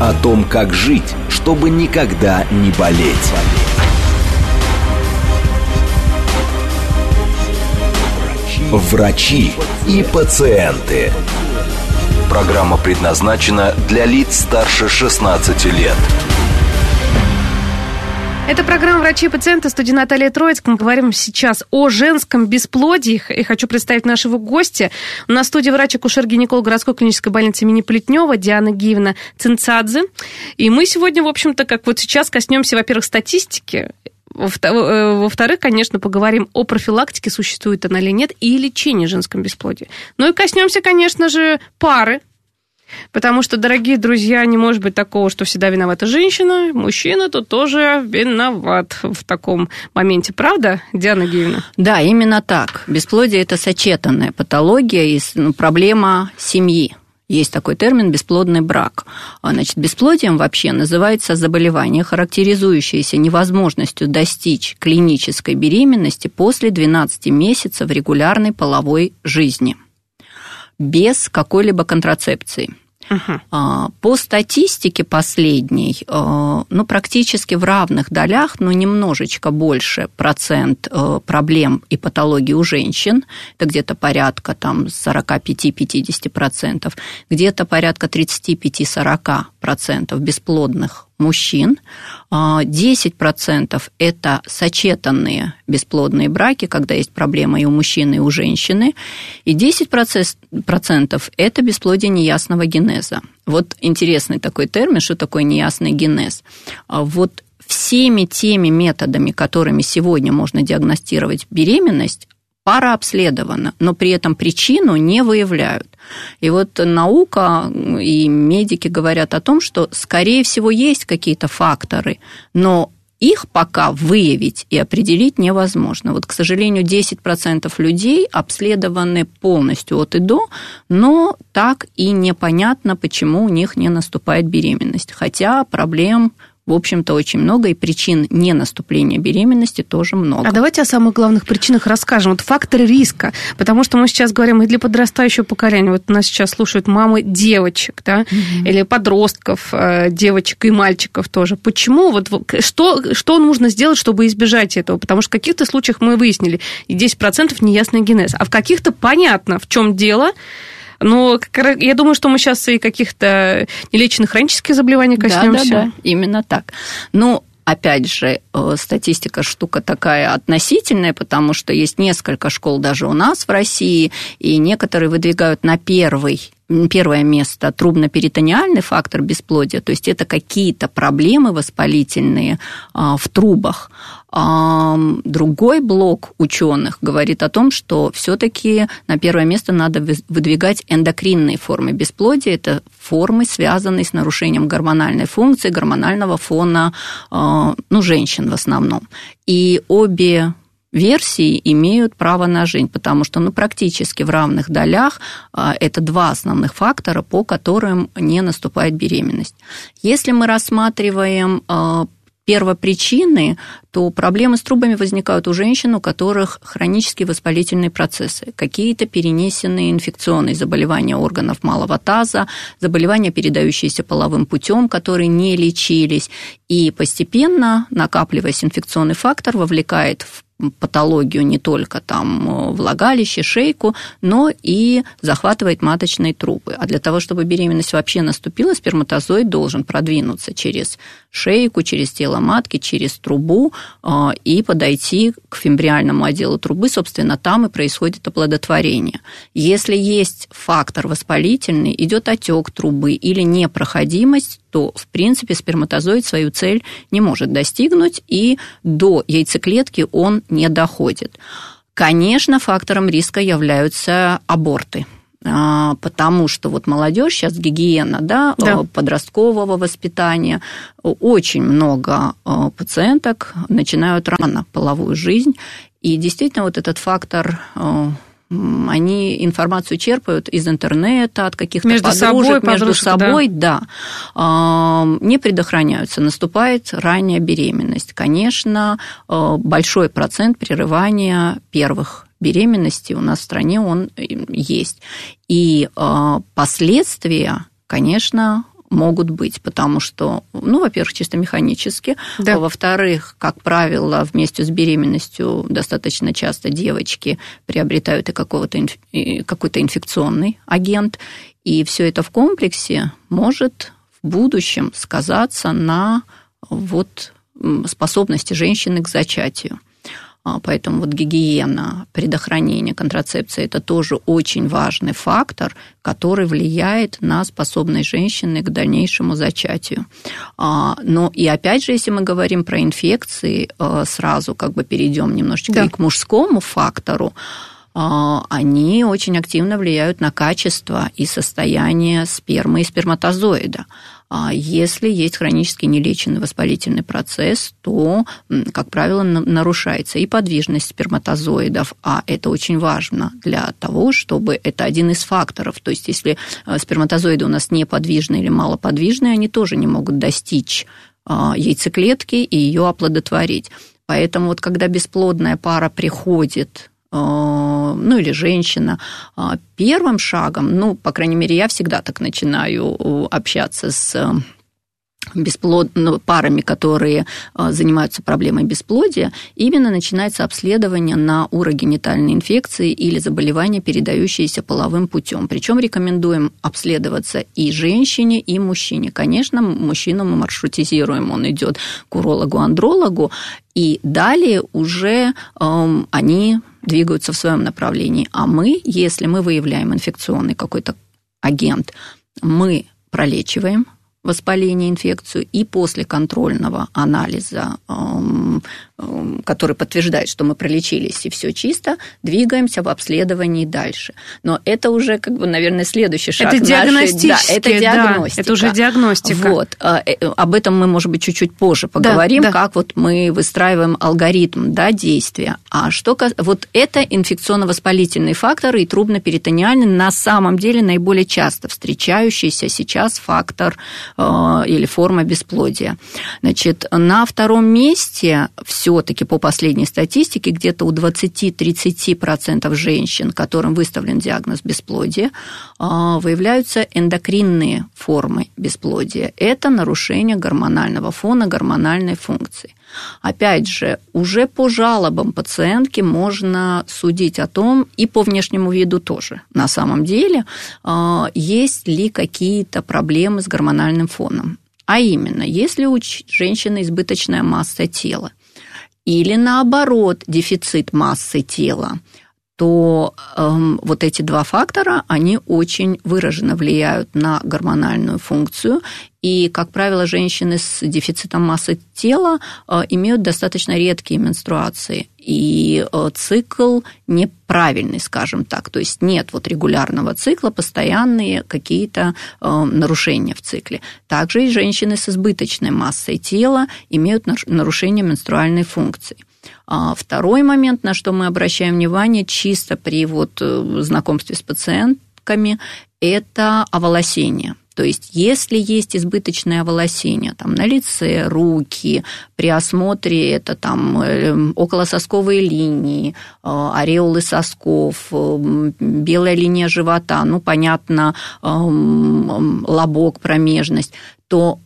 о том, как жить, чтобы никогда не болеть. Врачи и пациенты. Программа предназначена для лиц старше 16 лет. Это программа «Врачи и пациенты», студия Наталья Троицк. Мы говорим сейчас о женском бесплодии. И хочу представить нашего гостя. У нас в студии врач-акушер-гинеколог городской клинической больницы имени Плетнева Диана Гиевна Цинцадзе. И мы сегодня, в общем-то, как вот сейчас коснемся, во-первых, статистики, э, во-вторых, конечно, поговорим о профилактике, существует она или нет, и лечении женском бесплодии. Ну и коснемся, конечно же, пары, Потому что, дорогие друзья, не может быть такого, что всегда виновата женщина, мужчина тут тоже виноват в таком моменте. Правда, Диана Геевна? Да, именно так. Бесплодие – это сочетанная патология и ну, проблема семьи. Есть такой термин «бесплодный брак». А, значит, бесплодием вообще называется заболевание, характеризующееся невозможностью достичь клинической беременности после 12 месяцев регулярной половой жизни без какой-либо контрацепции. Uh-huh. По статистике последней, а, ну, практически в равных долях, но немножечко больше процент а, проблем и патологий у женщин, это где-то порядка там 45-50%, где-то порядка 35-40% бесплодных мужчин, 10% а, это сочетанные бесплодные браки, когда есть проблемы и у мужчины, и у женщины, и 10% это бесплодие неясного генеза. Вот интересный такой термин, что такое неясный генез. А вот всеми теми методами, которыми сегодня можно диагностировать беременность, пара обследована, но при этом причину не выявляют. И вот наука и медики говорят о том, что, скорее всего, есть какие-то факторы, но их пока выявить и определить невозможно. Вот, к сожалению, 10% людей обследованы полностью от и до, но так и непонятно, почему у них не наступает беременность. Хотя проблем в общем-то, очень много, и причин не наступления беременности тоже много. А давайте о самых главных причинах расскажем. Вот факторы риска, потому что мы сейчас говорим и для подрастающего поколения. Вот нас сейчас слушают мамы девочек, да, угу. или подростков, э, девочек и мальчиков тоже. Почему? Вот что, что нужно сделать, чтобы избежать этого? Потому что в каких-то случаях мы выяснили, и 10% неясный генез, а в каких-то понятно, в чем дело, но я думаю, что мы сейчас и каких-то нелеченных хронических заболеваний коснемся. Да, да, да, именно так. Ну, опять же, э, статистика штука такая относительная, потому что есть несколько школ даже у нас в России, и некоторые выдвигают на первый первое место трубно-перитониальный фактор бесплодия, то есть это какие-то проблемы воспалительные а, в трубах. Другой блок ученых говорит о том, что все-таки на первое место надо выдвигать эндокринные формы бесплодия. Это формы, связанные с нарушением гормональной функции, гормонального фона а, ну, женщин в основном. И обе версии имеют право на жизнь, потому что ну, практически в равных долях а, это два основных фактора, по которым не наступает беременность. Если мы рассматриваем а, первопричины, то проблемы с трубами возникают у женщин, у которых хронические воспалительные процессы, какие-то перенесенные инфекционные заболевания органов малого таза, заболевания, передающиеся половым путем, которые не лечились, и постепенно, накапливаясь инфекционный фактор, вовлекает в патологию не только там э, влагалище, шейку, но и захватывает маточные трубы. А для того, чтобы беременность вообще наступила, сперматозоид должен продвинуться через шейку, через тело матки, через трубу э, и подойти к фимбриальному отделу трубы. Собственно, там и происходит оплодотворение. Если есть фактор воспалительный, идет отек трубы или непроходимость, то, в принципе, сперматозоид свою цель не может достигнуть, и до яйцеклетки он не доходит. Конечно, фактором риска являются аборты. а, потому что вот молодежь сейчас гигиена, да, да. подросткового воспитания, очень много пациенток начинают рано половую жизнь, и действительно вот этот фактор они информацию черпают из интернета, от каких-то между подружек, собой, между собой, да. да. Не предохраняются, наступает ранняя беременность. Конечно, большой процент прерывания первых беременности у нас в стране он есть. И последствия, конечно, могут быть, потому что, ну, во-первых, чисто механически, да. во-вторых, как правило, вместе с беременностью достаточно часто девочки приобретают и какого-то какой-то инфекционный агент, и все это в комплексе может в будущем сказаться на вот способности женщины к зачатию. А, поэтому вот гигиена, предохранение, контрацепция – это тоже очень важный фактор, который влияет на способность женщины к дальнейшему зачатию. А, но и опять же, если мы говорим про инфекции, а, сразу как бы перейдем немножечко да. и к мужскому фактору, они очень активно влияют на качество и состояние спермы и сперматозоида. А если есть хронически нелеченный воспалительный процесс, то, как правило, нарушается и подвижность сперматозоидов, а это очень важно для того, чтобы это один из факторов. То есть, если э, сперматозоиды у нас неподвижные или малоподвижные, они тоже не могут достичь а, яйцеклетки и ее оплодотворить. Поэтому вот когда бесплодная пара приходит ну или женщина, а, первым шагом, ну, по крайней мере, я всегда так начинаю общаться с бесплод... ну, парами, которые занимаются проблемой бесплодия, именно начинается обследование на урогенитальные инфекции или заболевания, передающиеся половым путем. Причем рекомендуем обследоваться и женщине, и мужчине. Конечно, мужчину мы маршрутизируем, он идет к урологу-андрологу, и далее уже эм, они двигаются в своем направлении. А мы, если мы выявляем инфекционный какой-то агент, мы пролечиваем воспаление, инфекцию, и после контрольного анализа, эм, эм, который подтверждает, что мы пролечились и все чисто, двигаемся в обследовании дальше. Но это уже, как бы, наверное, следующий шаг. Это диагностический, да, это диагностика. Да, это уже диагностика. Вот. Э, э, об этом мы, может быть, чуть-чуть позже поговорим, да, да. как вот мы выстраиваем алгоритм да, действия. А что вот это инфекционно-воспалительные факторы и трубно-перитониальный на самом деле наиболее часто встречающийся сейчас фактор или форма бесплодия. Значит, на втором месте все-таки по последней статистике где-то у 20-30% женщин, которым выставлен диагноз бесплодия, э, выявляются эндокринные формы бесплодия. Это нарушение гормонального фона, гормональной функции. Опять же, уже по жалобам пациентки можно судить о том, и по внешнему виду тоже, на самом деле, а, есть ли какие-то проблемы с гормональным фоном. А именно, если у женщины избыточная масса тела, или наоборот дефицит массы тела, то э, вот эти два фактора, они очень выраженно влияют на гормональную функцию. И, как правило, женщины с дефицитом массы тела э, имеют достаточно редкие менструации. И э, цикл неправильный, скажем так. То есть нет вот регулярного цикла, постоянные какие-то э, нарушения в цикле. Также и женщины с избыточной массой тела имеют нарушение менструальной функции. А второй момент, на что мы обращаем внимание чисто при вот э, знакомстве с пациентками, это оволосение. То есть, если есть избыточное оволосение там, на лице, руки, при осмотре это там э, околососковые линии, э, ореолы сосков, белая линия живота, ну, понятно, лобок, промежность, то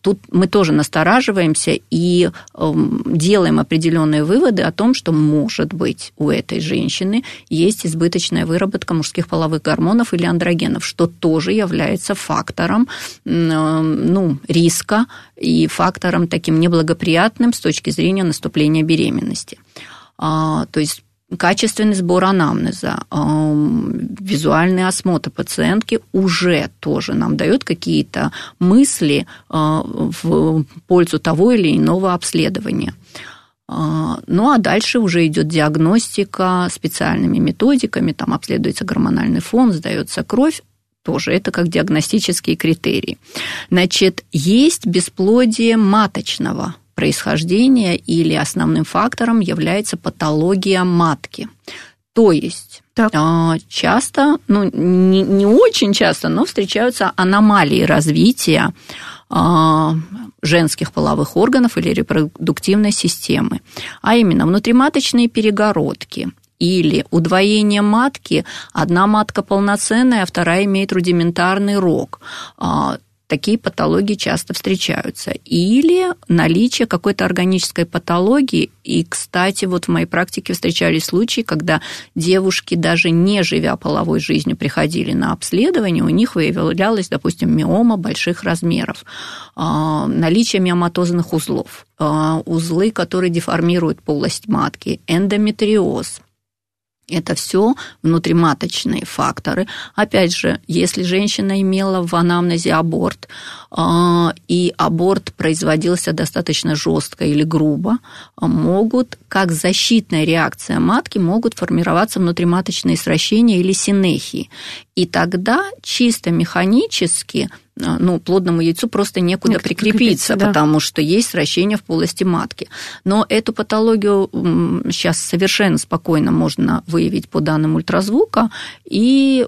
тут мы тоже настораживаемся и эм, делаем определенные выводы о том, что, может быть, у этой женщины есть избыточная выработка мужских половых гормонов или андрогенов, что тоже является фактором ну, риска и фактором таким неблагоприятным с точки зрения наступления беременности. А, то есть качественный сбор анамнеза, визуальный осмотр пациентки уже тоже нам дает какие-то мысли а, в пользу того или иного обследования. А, ну а дальше уже идет диагностика специальными методиками, там обследуется гормональный фон, сдается кровь, тоже это как диагностические критерии. Значит, есть бесплодие маточного происхождения или основным фактором является патология матки. То есть так. А, часто, ну не, не очень часто, но встречаются аномалии развития а, женских половых органов или репродуктивной системы, а именно внутриматочные перегородки или удвоение матки, одна матка полноценная, а вторая имеет рудиментарный рог. Такие патологии часто встречаются. Или наличие какой-то органической патологии. И, кстати, вот в моей практике встречались случаи, когда девушки, даже не живя половой жизнью, приходили на обследование, у них выявлялась, допустим, миома больших размеров, а, наличие миоматозных узлов, а, узлы, которые деформируют полость матки, эндометриоз – это все внутриматочные факторы. Опять же, если женщина имела в анамнезе аборт, а, и аборт производился достаточно жестко или грубо, могут, как защитная реакция матки, могут формироваться внутриматочные сращения или синехии. И тогда чисто механически ну, плодному яйцу просто некуда Некуда прикрепиться, да. потому что есть сращение в полости матки. Но эту патологию сейчас совершенно спокойно можно выявить по данным ультразвука и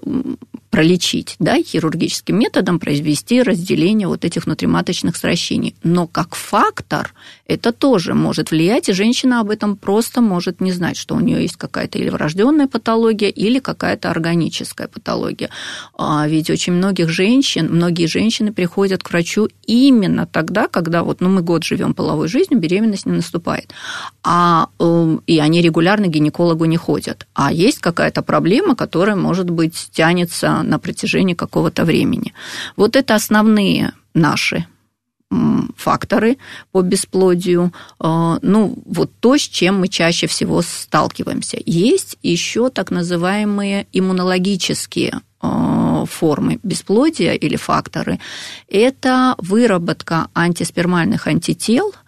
пролечить, да, хирургическим методом произвести разделение вот этих внутриматочных сращений. Но как фактор это тоже может влиять, и женщина об этом просто может не знать, что у нее есть какая-то или врожденная патология, или какая-то органическая патология. А ведь очень многих женщин, многие женщины приходят к врачу именно тогда, когда вот, ну, мы год живем половой жизнью, беременность не наступает. А, эм, и они регулярно к гинекологу не ходят. А есть какая-то проблема, которая, может быть, тянется на протяжении какого-то времени. Вот это основные наши факторы по бесплодию, а, ну, вот то, с чем мы чаще всего сталкиваемся. Есть еще так называемые иммунологические а, формы бесплодия или факторы. Это выработка антиспермальных антител –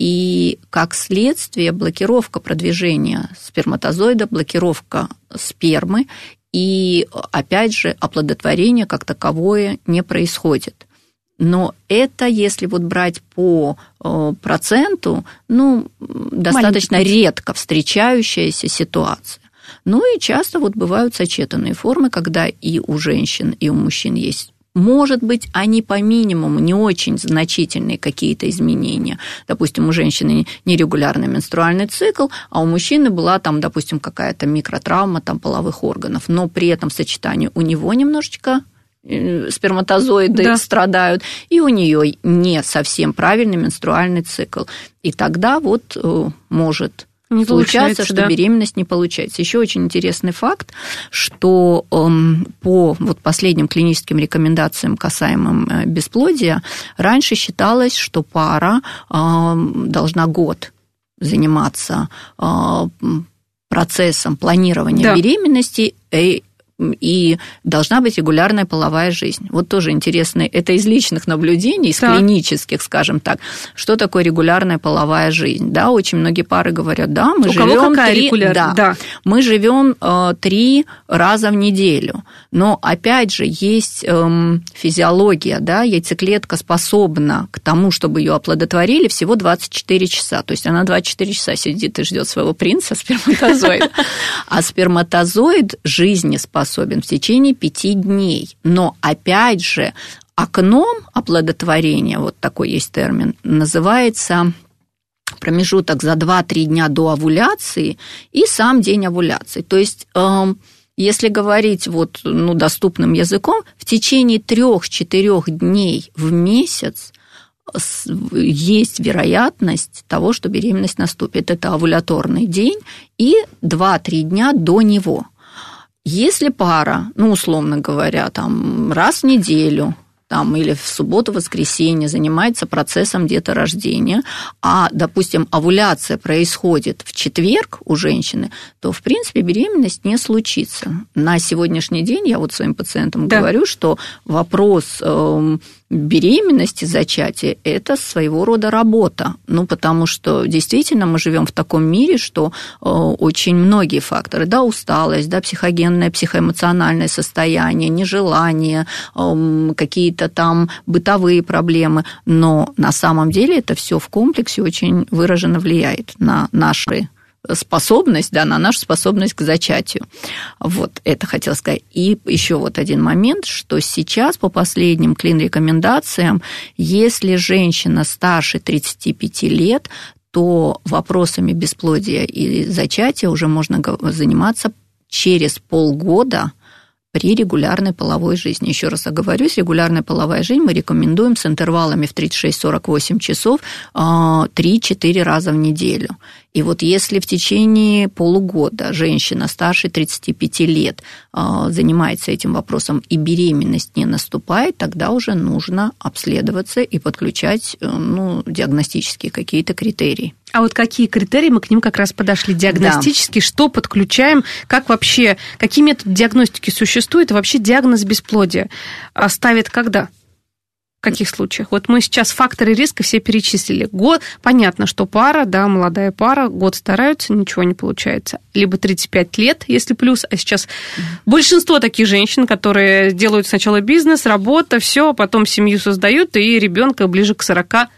и как следствие блокировка продвижения сперматозоида, блокировка спермы и, опять же, оплодотворение как таковое не происходит. Но это, если вот брать по э, проценту, ну, достаточно Маленький. редко встречающаяся ситуация. Ну и часто вот бывают сочетанные формы, когда и у женщин, и у мужчин есть может быть, они по минимуму не очень значительные какие-то изменения. Допустим, у женщины нерегулярный менструальный цикл, а у мужчины была там, допустим, какая-то микротравма там, половых органов, но при этом в сочетании у него немножечко э, сперматозоиды да. страдают, и у нее не совсем правильный менструальный цикл. И тогда вот э, может не случаться, что да. беременность не получается. Еще очень интересный факт, что эм, по вот последним клиническим рекомендациям, касаемым э, бесплодия, раньше считалось, что пара эм, должна год заниматься э, процессом планирования да. беременности и должна быть регулярная половая жизнь. Вот тоже интересно, это из личных наблюдений, из так. клинических, скажем так, что такое регулярная половая жизнь. Да, очень многие пары говорят, да, мы У живем три, да, да. мы живем э, три раза в неделю. Но опять же есть эм, физиология, да, яйцеклетка способна к тому, чтобы ее оплодотворили всего 24 часа. То есть она 24 часа сидит и ждет своего принца сперматозоида. А сперматозоид жизнеспособен способен в течение пяти дней. Но опять же, окном оплодотворения, вот такой есть термин, называется промежуток за 2-3 дня до овуляции и сам день овуляции. То есть эм, если говорить вот, ну, доступным языком, в течение 3-4 дней в месяц есть вероятность того, что беременность наступит. Это овуляторный день и 2-3 дня до него – если пара, ну, условно говоря, там раз в неделю там, или в субботу-воскресенье занимается процессом деторождения, а, допустим, овуляция происходит в четверг у женщины, то, в принципе, беременность не случится. На сегодняшний день я вот своим пациентам да. говорю, что вопрос э, беременности, зачатия – это своего рода работа. Ну, потому что действительно мы живем в таком мире, что э, очень многие факторы, да, усталость, да, психогенное, психоэмоциональное состояние, нежелание, э, какие-то там бытовые проблемы, но на самом деле это все в комплексе очень выраженно влияет на наши способность, да, на нашу способность к зачатию. Вот это хотел сказать. И еще вот один момент, что сейчас по последним клин-рекомендациям, если женщина старше 35 лет, то вопросами бесплодия и зачатия уже можно заниматься через полгода при регулярной половой жизни. Еще раз оговорюсь, регулярная половая жизнь мы рекомендуем с интервалами в 36-48 часов 3-4 а, раза в неделю. И вот если в течение полугода женщина старше 35 лет а, занимается этим вопросом и беременность не наступает, тогда уже нужно обследоваться и подключать э, ну, диагностические какие-то критерии. А вот какие критерии мы к ним как раз подошли диагностически, да. что подключаем, как вообще, какие методы диагностики существуют, и вообще диагноз бесплодия ставит когда? В каких случаях? Вот мы сейчас факторы риска все перечислили. Год, понятно, что пара, да, молодая пара, год стараются, ничего не получается. Либо 35 лет, если плюс, а сейчас mm-hmm. большинство таких женщин, которые делают сначала бизнес, работа, все, а потом семью создают, и ребенка ближе к 40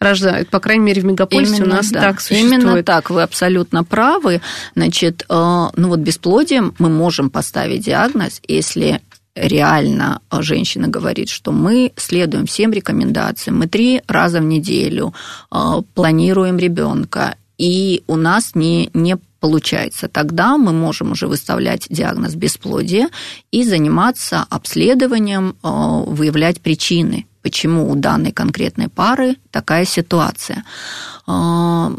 рождают. По крайней мере, в мегаполисе Именно, у нас да. так существует. Именно так, вы абсолютно правы. Значит, э, ну вот бесплодием мы можем поставить диагноз, если реально женщина говорит, что мы следуем всем рекомендациям, мы три раза в неделю э, планируем ребенка, и у нас не, не получается, тогда мы можем уже выставлять диагноз бесплодия и заниматься обследованием, э, выявлять причины, почему у данной конкретной пары такая ситуация. А,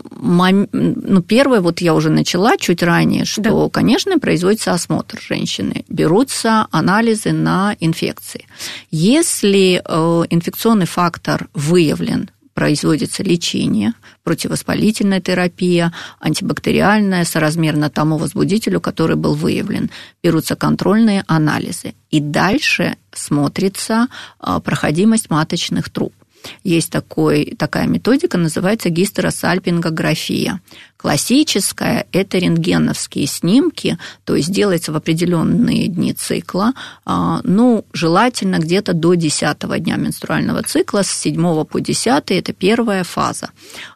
ну, первое, вот я уже начала чуть ранее, что, да. конечно, производится осмотр женщины, берутся анализы на инфекции. Если э, инфекционный фактор выявлен производится лечение, противовоспалительная терапия, антибактериальная, соразмерно тому возбудителю, который был выявлен. Берутся контрольные анализы. И дальше смотрится а, проходимость маточных труб. Есть такой, такая методика, называется гистеросальпингография. Классическая – это рентгеновские снимки, то есть делается в определенные дни цикла, а, ну, желательно где-то до 10 дня менструального цикла, с 7 по 10 – это первая фаза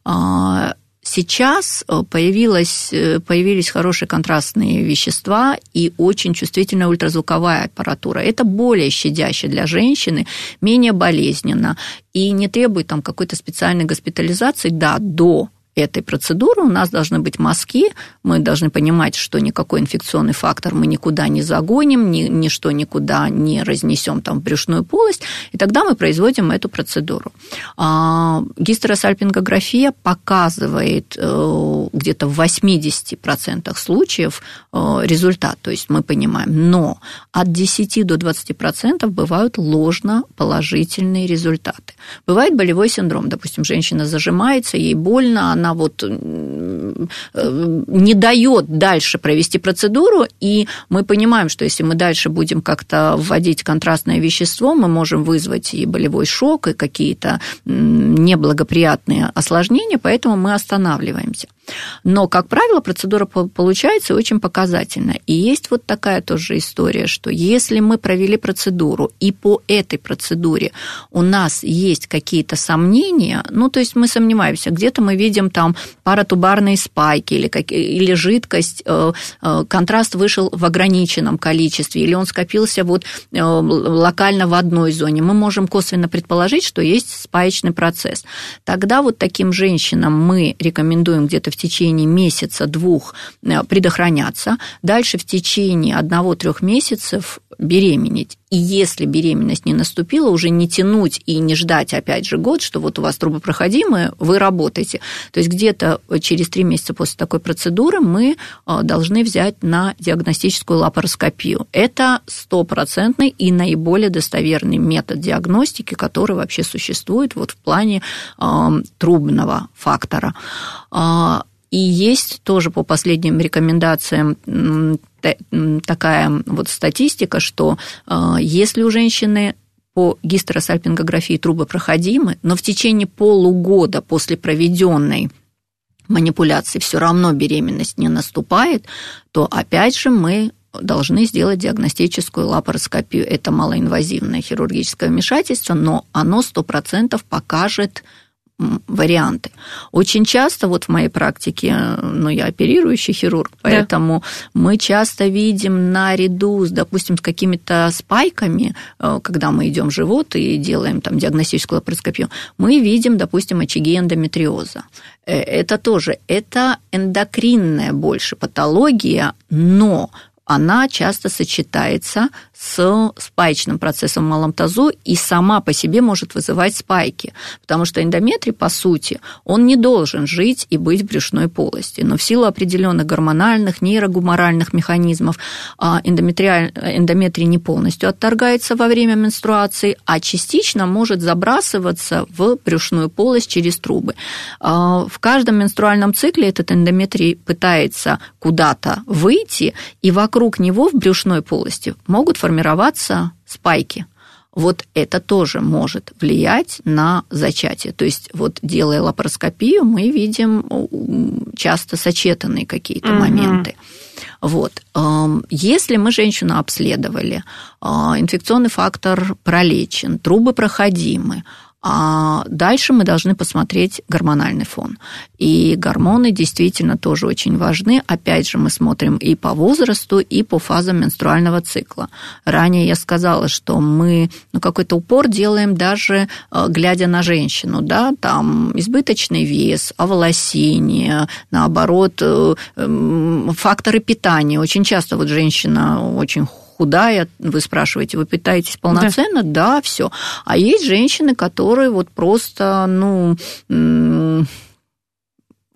а, Сейчас э, появилось, э, появились хорошие контрастные вещества и очень чувствительная ультразвуковая аппаратура. Это более щадяще для женщины, менее болезненно и не требует там какой-то специальной госпитализации, да, до этой процедуры. У нас должны быть мазки, мы должны понимать, что никакой инфекционный фактор мы никуда не загоним, ни, ничто никуда не разнесем там в брюшную полость, и тогда мы производим эту процедуру. А, гистеросальпингография показывает э, где-то в 80% случаев э, результат, то есть мы понимаем, но от 10 до 20% бывают ложно положительные результаты. Бывает болевой синдром, допустим, женщина зажимается, ей больно, она она вот э, не дает дальше провести процедуру, и мы понимаем, что если мы дальше будем как-то вводить контрастное вещество, мы можем вызвать и болевой шок, и какие-то неблагоприятные осложнения, поэтому мы останавливаемся. Но, как правило, процедура получается очень показательная. И есть вот такая тоже история, что если мы провели процедуру, и по этой процедуре у нас есть какие-то сомнения, ну, то есть мы сомневаемся, где-то мы видим там паратубарные спайки или, как, или жидкость, э, э, контраст вышел в ограниченном количестве, или он скопился вот э, локально в одной зоне, мы можем косвенно предположить, что есть спаечный процесс. Тогда вот таким женщинам мы рекомендуем где-то в течение месяца-двух э, предохраняться. Дальше в течение одного-трех месяцев беременеть. И если беременность не наступила, уже не тянуть и не ждать опять же год, что вот у вас трубопроходимые, вы работаете. То есть где-то через три месяца после такой процедуры мы а, должны взять на диагностическую лапароскопию. Это стопроцентный и наиболее достоверный метод диагностики, который вообще существует вот в плане э, трубного фактора. И есть тоже по последним рекомендациям такая вот статистика, что а, если у женщины по гистеросальпингографии трубы проходимы, но в течение полугода после проведенной манипуляции все равно беременность не наступает, то опять же мы должны сделать диагностическую лапароскопию. Это малоинвазивное хирургическое вмешательство, но оно 100% покажет варианты. Очень часто вот в моей практике, ну, я оперирующий хирург, поэтому да. мы часто видим наряду с, допустим, с какими-то спайками, э, когда мы идем в живот и делаем там диагностическую лапароскопию, мы видим, допустим, очаги эндометриоза. Э, это тоже, это эндокринная больше патология, но она часто сочетается с спаечным процессом в малом тазу и сама по себе может вызывать спайки, потому что эндометрий, по сути, он не должен жить и быть в брюшной полости, но в силу определенных гормональных, нейрогуморальных механизмов а, эндометрий не полностью отторгается во время менструации, а частично может забрасываться в брюшную полость через трубы. А, в каждом менструальном цикле этот эндометрий пытается куда-то выйти, и вокруг него в брюшной полости могут формироваться спайки. Вот это тоже может влиять на зачатие. То есть вот делая лапароскопию, мы видим часто сочетанные какие-то угу. моменты. Вот. Эм, если мы женщину обследовали, э, инфекционный фактор пролечен, трубы проходимы, а дальше мы должны посмотреть гормональный фон. И гормоны действительно тоже очень важны. Опять же, мы смотрим и по возрасту, и по фазам менструального цикла. Ранее я сказала, что мы ну, какой-то упор делаем даже э, глядя на женщину. Да? Там избыточный вес, оволосение, наоборот, э, факторы питания. Очень часто вот женщина очень вы спрашиваете, вы питаетесь полноценно? Да, да все. А есть женщины, которые вот просто, ну,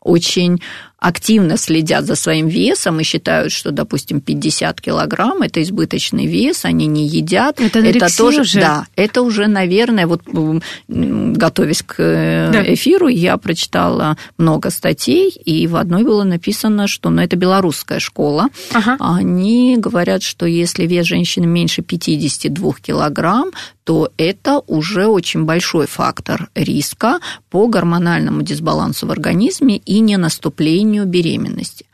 очень активно следят за своим весом и считают, что, допустим, 50 килограмм – это избыточный вес, они не едят. Это, это тоже, уже? Да, это уже, наверное, вот готовясь к э, да. эфиру, я прочитала много статей, и в одной было написано, что, ну, это белорусская школа, ага. они говорят, что если вес женщины меньше 52 килограмм, то это уже очень большой фактор риска по гормональному дисбалансу в организме и не наступлению беременности.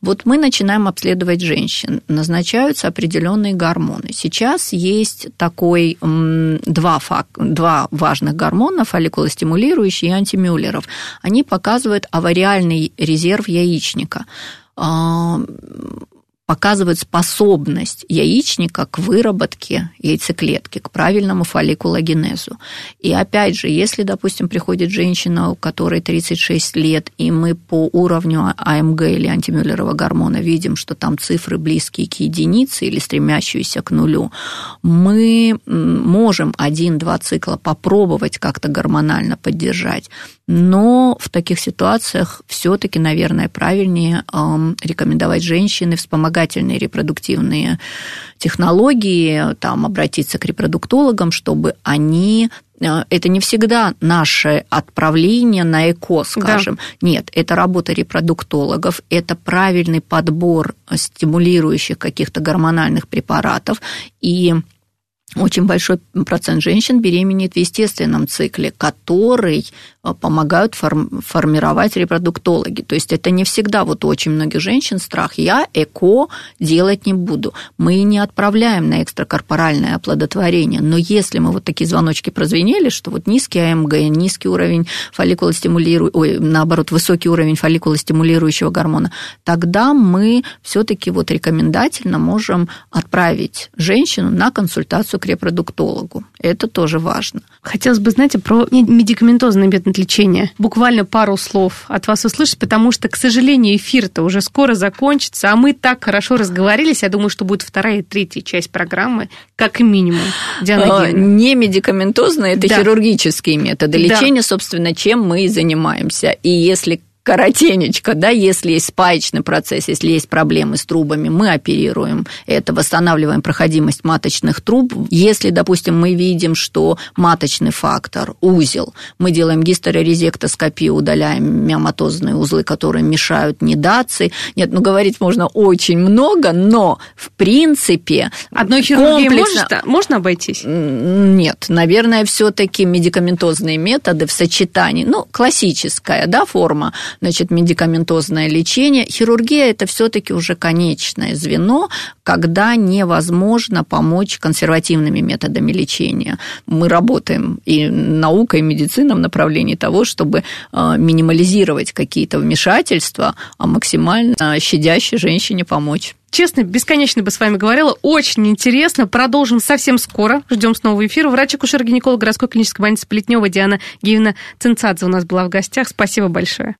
Вот мы начинаем обследовать женщин, назначаются определенные гормоны. Сейчас есть такой два, фак, два важных гормона, фолликулостимулирующие и антимюллеров. Они показывают авариальный резерв яичника а, показывают способность яичника к выработке яйцеклетки, к правильному фолликулогенезу. И опять же, если, допустим, приходит женщина, у которой 36 лет, и мы по уровню АМГ или антимюллерова гормона видим, что там цифры близкие к единице или стремящиеся к нулю, мы можем один-два цикла попробовать как-то гормонально поддержать, но в таких ситуациях все-таки, наверное, правильнее рекомендовать женщины вспомогательные репродуктивные технологии, там, обратиться к репродуктологам, чтобы они э, это не всегда наше отправление на ЭКО, скажем. Да. Нет, это работа репродуктологов, это правильный подбор стимулирующих каких-то гормональных препаратов. И очень большой процент женщин беременеет в естественном цикле, который э, помогают формировать репродуктологи. То есть это не всегда вот у очень многих женщин страх. Я ЭКО делать не буду. Мы не отправляем на экстракорпоральное оплодотворение. Но если мы вот такие звоночки прозвенели, что вот низкий АМГ, низкий уровень фолликулостимулирующего, ой, наоборот, высокий уровень фолликулостимулирующего гормона, тогда мы все-таки вот рекомендательно можем отправить женщину на консультацию к репродуктологу. Это тоже важно. Хотелось бы, знаете, про медикаментозные начать лечение? Буквально пару слов от вас услышать, потому что, к сожалению, эфир-то уже скоро закончится, а мы так хорошо разговорились. Я думаю, что будет вторая и третья часть программы, как минимум. Диана а, не медикаментозные, это да. хирургические методы лечения, да. собственно, чем мы и занимаемся. И если коротенечко, да, если есть спаечный процесс, если есть проблемы с трубами, мы оперируем это, восстанавливаем проходимость маточных труб. Если, допустим, мы видим, что маточный фактор, узел, мы делаем гистерорезектоскопию, удаляем миоматозные узлы, которые мешают недации. Нет, ну говорить можно очень много, но в принципе Одной комплексно... может, можно обойтись? Нет, наверное, все таки медикаментозные методы в сочетании, ну, классическая, да, форма значит, медикаментозное лечение. Хирургия – это все-таки уже конечное звено, когда невозможно помочь консервативными методами лечения. Мы работаем и наукой, и медициной в направлении того, чтобы э, минимализировать какие-то вмешательства, а максимально щадящей женщине помочь. Честно, бесконечно бы с вами говорила. Очень интересно. Продолжим совсем скоро. Ждем снова эфира. Врач-акушер-гинеколог городской клинической больницы Плетнева Диана Геевна Цинцадзе у нас была в гостях. Спасибо большое.